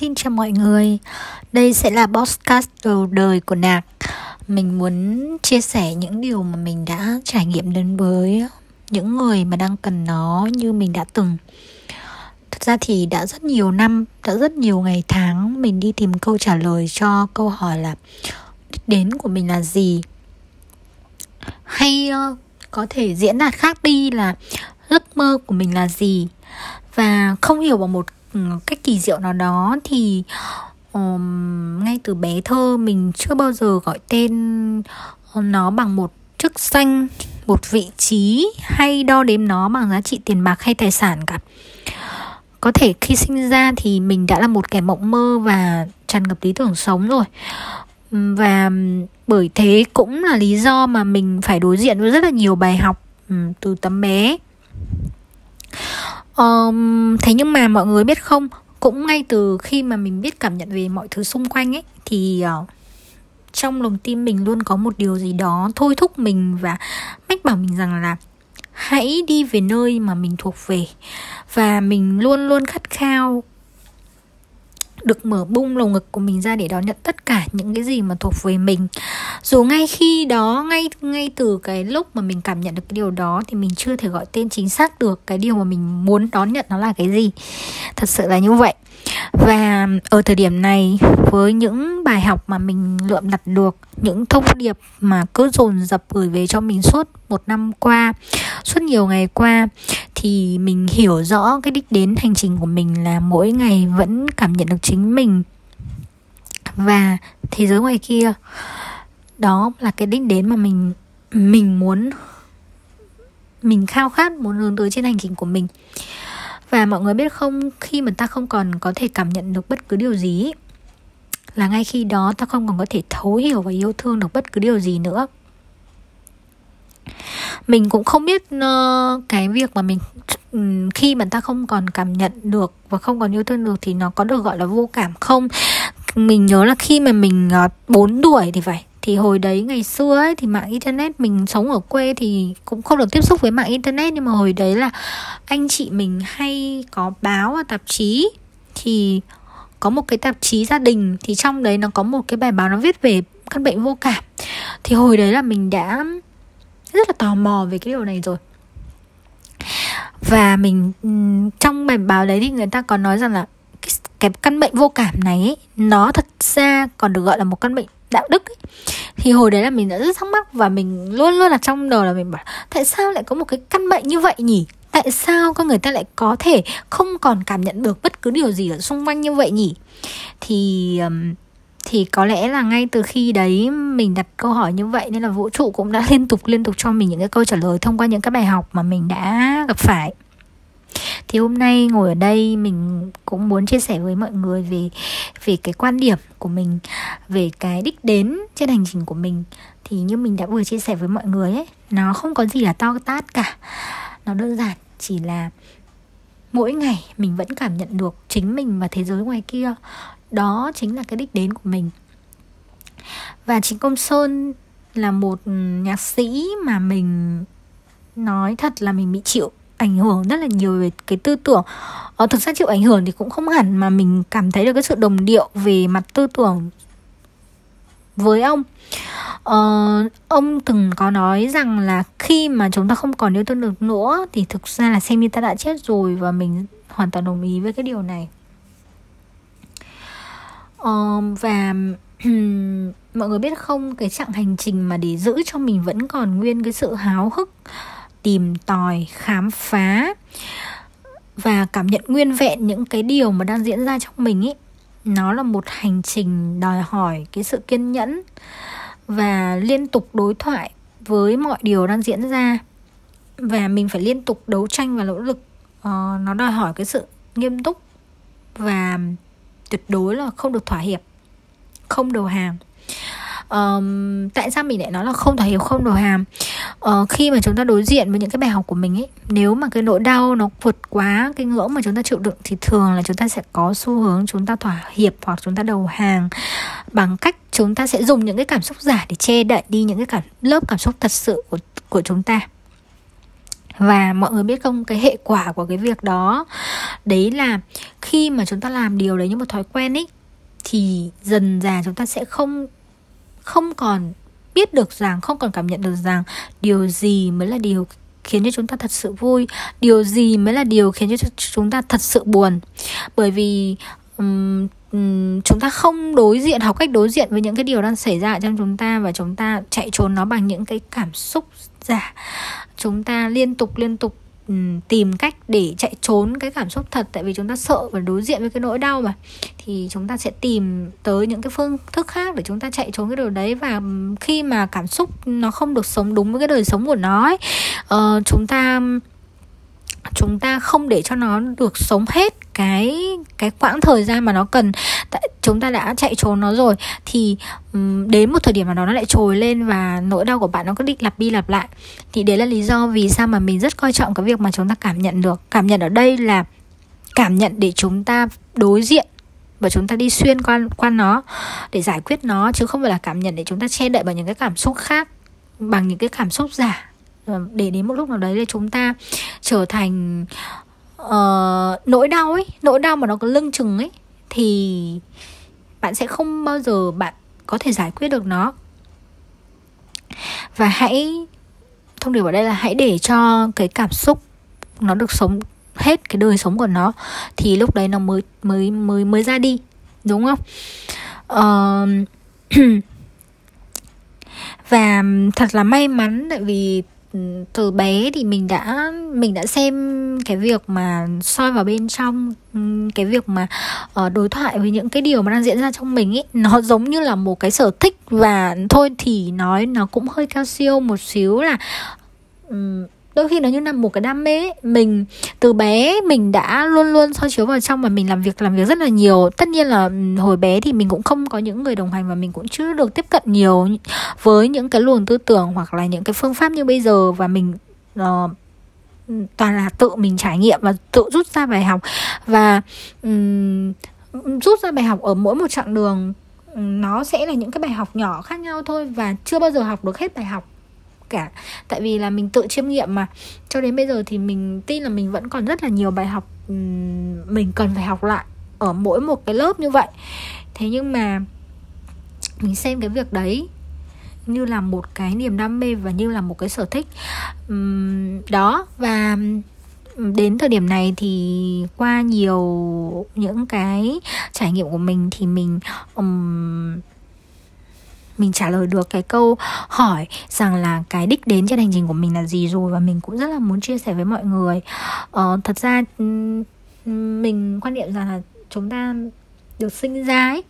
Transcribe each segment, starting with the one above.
Xin chào mọi người. Đây sẽ là podcast đầu đời của Nạc. Mình muốn chia sẻ những điều mà mình đã trải nghiệm đến với những người mà đang cần nó như mình đã từng. Thật ra thì đã rất nhiều năm, đã rất nhiều ngày tháng mình đi tìm câu trả lời cho câu hỏi là đích đến của mình là gì? Hay ờ, có thể diễn đạt khác đi là giấc mơ của mình là gì? Và không hiểu bằng một Ừ, cách kỳ diệu nào đó thì um, ngay từ bé thơ mình chưa bao giờ gọi tên nó bằng một chức danh một vị trí hay đo đếm nó bằng giá trị tiền bạc hay tài sản cả. Có thể khi sinh ra thì mình đã là một kẻ mộng mơ và tràn ngập lý tưởng sống rồi. Và bởi thế cũng là lý do mà mình phải đối diện với rất là nhiều bài học từ tấm bé um, thế nhưng mà mọi người biết không? Cũng ngay từ khi mà mình biết cảm nhận về mọi thứ xung quanh ấy thì uh, trong lòng tim mình luôn có một điều gì đó thôi thúc mình và mách bảo mình rằng là hãy đi về nơi mà mình thuộc về. Và mình luôn luôn khát khao được mở bung lồng ngực của mình ra để đón nhận tất cả những cái gì mà thuộc về mình. Dù ngay khi đó, ngay ngay từ cái lúc mà mình cảm nhận được cái điều đó thì mình chưa thể gọi tên chính xác được cái điều mà mình muốn đón nhận nó là cái gì. Thật sự là như vậy. Và ở thời điểm này, với những bài học mà mình lượm đặt được, những thông điệp mà cứ dồn dập gửi về cho mình suốt một năm qua, suốt nhiều ngày qua thì mình hiểu rõ cái đích đến hành trình của mình là mỗi ngày vẫn cảm nhận được chính mình. Và thế giới ngoài kia, đó là cái đích đến mà mình mình muốn, mình khao khát muốn hướng tới trên hành trình của mình. Và mọi người biết không, khi mà ta không còn có thể cảm nhận được bất cứ điều gì là ngay khi đó ta không còn có thể thấu hiểu và yêu thương được bất cứ điều gì nữa mình cũng không biết uh, cái việc mà mình um, khi mà ta không còn cảm nhận được và không còn yêu thương được thì nó có được gọi là vô cảm không? Mình nhớ là khi mà mình ờ, uh, 4 tuổi thì phải. Thì hồi đấy ngày xưa ấy thì mạng internet mình sống ở quê thì cũng không được tiếp xúc với mạng internet nhưng mà hồi đấy là anh chị mình hay có báo và tạp chí. Thì có một cái tạp chí gia đình thì trong đấy nó có một cái bài báo nó viết về căn bệnh vô cảm. Thì hồi đấy là mình đã rất là tò mò về cái điều này rồi. Và mình trong bài báo đấy thì người ta còn nói rằng là cái, cái căn bệnh vô cảm này ấy, nó thật ra còn được gọi là một căn bệnh đạo đức ấy. thì hồi đấy là mình đã rất thắc mắc và mình luôn luôn là trong đầu là mình bảo tại sao lại có một cái căn bệnh như vậy nhỉ? Tại sao con người ta lại có thể không còn cảm nhận được bất cứ điều gì ở xung quanh như vậy nhỉ? Thì thì có lẽ là ngay từ khi đấy mình đặt câu hỏi như vậy nên là vũ trụ cũng đã liên tục liên tục cho mình những cái câu trả lời thông qua những cái bài học mà mình đã gặp phải. Thì hôm nay ngồi ở đây mình cũng muốn chia sẻ với mọi người về về cái quan điểm của mình, về cái đích đến trên hành trình của mình. Thì như mình đã vừa chia sẻ với mọi người ấy, nó không có gì là to tát cả. Nó đơn giản chỉ là mỗi ngày mình vẫn cảm nhận được chính mình và thế giới ngoài kia đó chính là cái đích đến của mình. Và chính công sơn là một nhạc sĩ mà mình nói thật là mình bị chịu ảnh hưởng rất là nhiều về cái tư tưởng. Ờ, thực ra chịu ảnh hưởng thì cũng không hẳn mà mình cảm thấy được cái sự đồng điệu về mặt tư tưởng với ông. Ờ, ông từng có nói rằng là khi mà chúng ta không còn yêu thương được nữa thì thực ra là xem như ta đã chết rồi và mình hoàn toàn đồng ý với cái điều này um, và mọi người biết không cái chặng hành trình mà để giữ cho mình vẫn còn nguyên cái sự háo hức tìm tòi khám phá và cảm nhận nguyên vẹn những cái điều mà đang diễn ra trong mình ấy nó là một hành trình đòi hỏi cái sự kiên nhẫn và liên tục đối thoại với mọi điều đang diễn ra. Và mình phải liên tục đấu tranh và nỗ lực. Uh, nó đòi hỏi cái sự nghiêm túc và tuyệt đối là không được thỏa hiệp không đầu hàng um, tại sao mình lại nói là không thỏa hiệp không đầu hàng uh, ờ, khi mà chúng ta đối diện với những cái bài học của mình ấy nếu mà cái nỗi đau nó vượt quá cái ngưỡng mà chúng ta chịu đựng thì thường là chúng ta sẽ có xu hướng chúng ta thỏa hiệp hoặc chúng ta đầu hàng bằng cách chúng ta sẽ dùng những cái cảm xúc giả để che đậy đi những cái cảm lớp cảm xúc thật sự của của chúng ta và mọi người biết không cái hệ quả của cái việc đó đấy là khi mà chúng ta làm điều đấy như một thói quen ấy thì dần dà chúng ta sẽ không không còn biết được rằng không còn cảm nhận được rằng điều gì mới là điều khiến cho chúng ta thật sự vui điều gì mới là điều khiến cho chúng ta thật sự buồn. Bởi vì um, um, chúng ta không đối diện học cách đối diện với những cái điều đang xảy ra trong chúng ta và chúng ta chạy trốn nó bằng những cái cảm xúc giả chúng ta liên tục liên tục ừ, tìm cách để chạy trốn cái cảm xúc thật tại vì chúng ta sợ và đối diện với cái nỗi đau mà. Thì chúng ta sẽ tìm tới những cái phương thức khác để chúng ta chạy trốn cái điều đấy và ừ, khi mà cảm xúc nó không được sống đúng với cái đời sống của nó ấy, uh, chúng ta chúng ta không để cho nó được sống hết cái cái quãng thời gian mà nó cần. Chúng ta đã chạy trốn nó rồi, thì đến một thời điểm mà nó lại trồi lên và nỗi đau của bạn nó cứ định lặp đi lặp lại. Thì đấy là lý do vì sao mà mình rất coi trọng cái việc mà chúng ta cảm nhận được. Cảm nhận ở đây là cảm nhận để chúng ta đối diện và chúng ta đi xuyên qua qua nó để giải quyết nó, chứ không phải là cảm nhận để chúng ta che đậy bằng những cái cảm xúc khác, bằng những cái cảm xúc giả. Ờ, để đến một lúc nào đấy là chúng ta trở thành uh, nỗi đau ấy nỗi đau mà nó có lưng chừng ấy thì bạn sẽ không bao giờ bạn có thể giải quyết được nó. Và hãy thông điệp ở đây là hãy để cho cái cảm xúc nó được sống hết cái đời sống của nó thì lúc đấy nó mới mới mới mới ra đi đúng không? Uh, và thật là may mắn tại vì Ừ, từ bé thì mình đã mình đã xem cái việc mà soi vào bên trong ừ, cái việc mà uh, đối thoại với những cái điều mà đang diễn ra trong mình ấy nó giống như là một cái sở thích và thôi thì nói nó cũng hơi cao siêu một xíu là um, đôi khi nó như là một cái đam mê ấy. mình từ bé mình đã luôn luôn soi chiếu vào trong và mình làm việc làm việc rất là nhiều. Tất nhiên là hồi bé thì mình cũng không có những người đồng hành và mình cũng chưa được tiếp cận nhiều với những cái luồng tư tưởng hoặc là những cái phương pháp như bây giờ. Và mình uh, toàn là tự mình trải nghiệm và tự rút ra bài học. Và um, rút ra bài học ở mỗi một chặng đường nó sẽ là những cái bài học nhỏ khác nhau thôi. Và chưa bao giờ học được hết bài học cả. Tại vì là mình tự chiêm nghiệm mà. Cho đến bây giờ thì mình tin là mình vẫn còn rất là nhiều bài học mình cần phải học lại ở mỗi một cái lớp như vậy. Thế nhưng mà mình xem cái việc đấy như là một cái niềm đam mê và như là một cái sở thích đó. Và đến thời điểm này thì qua nhiều những cái trải nghiệm của mình thì mình um, mình trả lời được cái câu hỏi rằng là cái đích đến trên hành trình của mình là gì rồi và mình cũng rất là muốn chia sẻ với mọi người. Ờ, thật ra mình quan niệm rằng là chúng ta được sinh ra ấy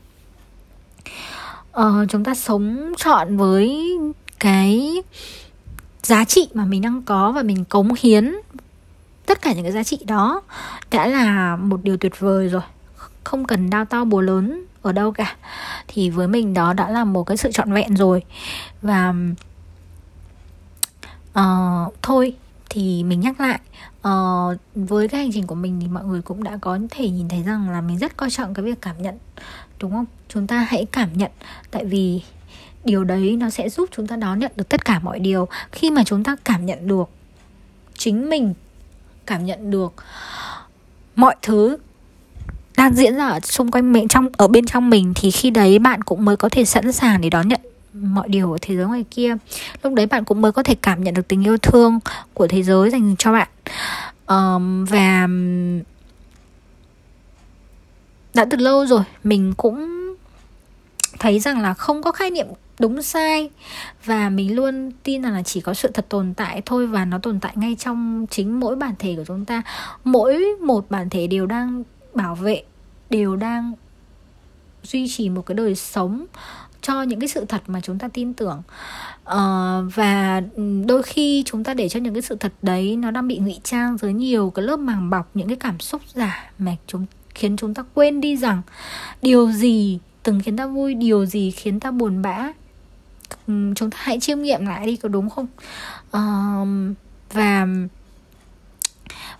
ờ, chúng ta sống chọn với cái giá trị mà mình đang có và mình cống hiến tất cả những cái giá trị đó đã là một điều tuyệt vời rồi không cần đau to búa lớn ở đâu cả. Thì với mình đó đã là một cái sự trọn vẹn rồi. Và uh, thôi thì mình nhắc lại. Uh, với cái hành trình của mình thì mọi người cũng đã có thể nhìn thấy rằng là mình rất coi trọng cái việc cảm nhận đúng không? Chúng ta hãy cảm nhận tại vì điều đấy nó sẽ giúp chúng ta đón nhận được tất cả mọi điều. Khi mà chúng ta cảm nhận được chính mình cảm nhận được mọi thứ đang diễn ra ở xung quanh mình trong ở bên trong mình thì khi đấy bạn cũng mới có thể sẵn sàng để đón nhận mọi điều ở thế giới ngoài kia. Lúc đấy bạn cũng mới có thể cảm nhận được tình yêu thương của thế giới dành cho bạn. Um, và đã từ lâu rồi mình cũng thấy rằng là không có khái niệm đúng sai. Và mình luôn tin rằng là chỉ có sự thật tồn tại thôi và nó tồn tại ngay trong chính mỗi bản thể của chúng ta. Mỗi một bản thể đều đang bảo vệ đều đang duy trì một cái đời sống cho những cái sự thật mà chúng ta tin tưởng. Ờ, và ừ, đôi khi chúng ta để cho những cái sự thật đấy nó đang bị ngụy trang dưới nhiều cái lớp màng bọc những cái cảm xúc giả mà chúng khiến chúng ta quên đi rằng điều gì từng khiến ta vui điều gì khiến ta buồn bã ừ, chúng ta hãy chiêm nghiệm lại đi có đúng không? Uh, và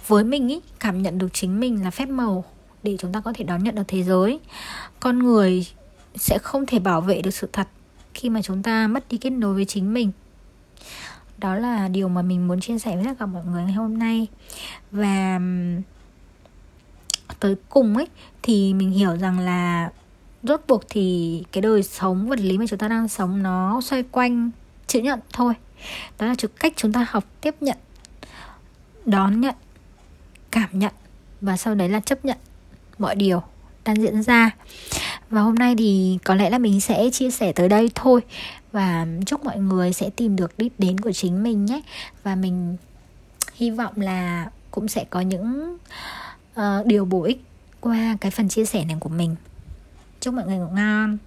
với mình ý cảm nhận được chính mình là phép màu để chúng ta có thể đón nhận được thế giới. Con người sẽ không thể bảo vệ được sự thật khi mà chúng ta mất đi kết nối với chính mình. Đó là điều mà mình muốn chia sẻ với tất cả mọi người ngày hôm nay. Và tới cùng ấy, thì mình hiểu rằng là rốt cuộc thì cái đời sống vật lý mà chúng ta đang sống nó xoay quanh chữ nhận thôi. Đó là cách chúng ta học, tiếp nhận, đón nhận, cảm nhận và sau đấy là chấp nhận mọi điều đang diễn ra. Và hôm nay thì có lẽ là mình sẽ chia sẻ tới đây thôi. Và chúc mọi người sẽ tìm được đích đến của chính mình nhé. Và mình hy vọng là cũng sẽ có những uh, điều bổ ích qua cái phần chia sẻ này của mình. Chúc mọi người ngủ ngon.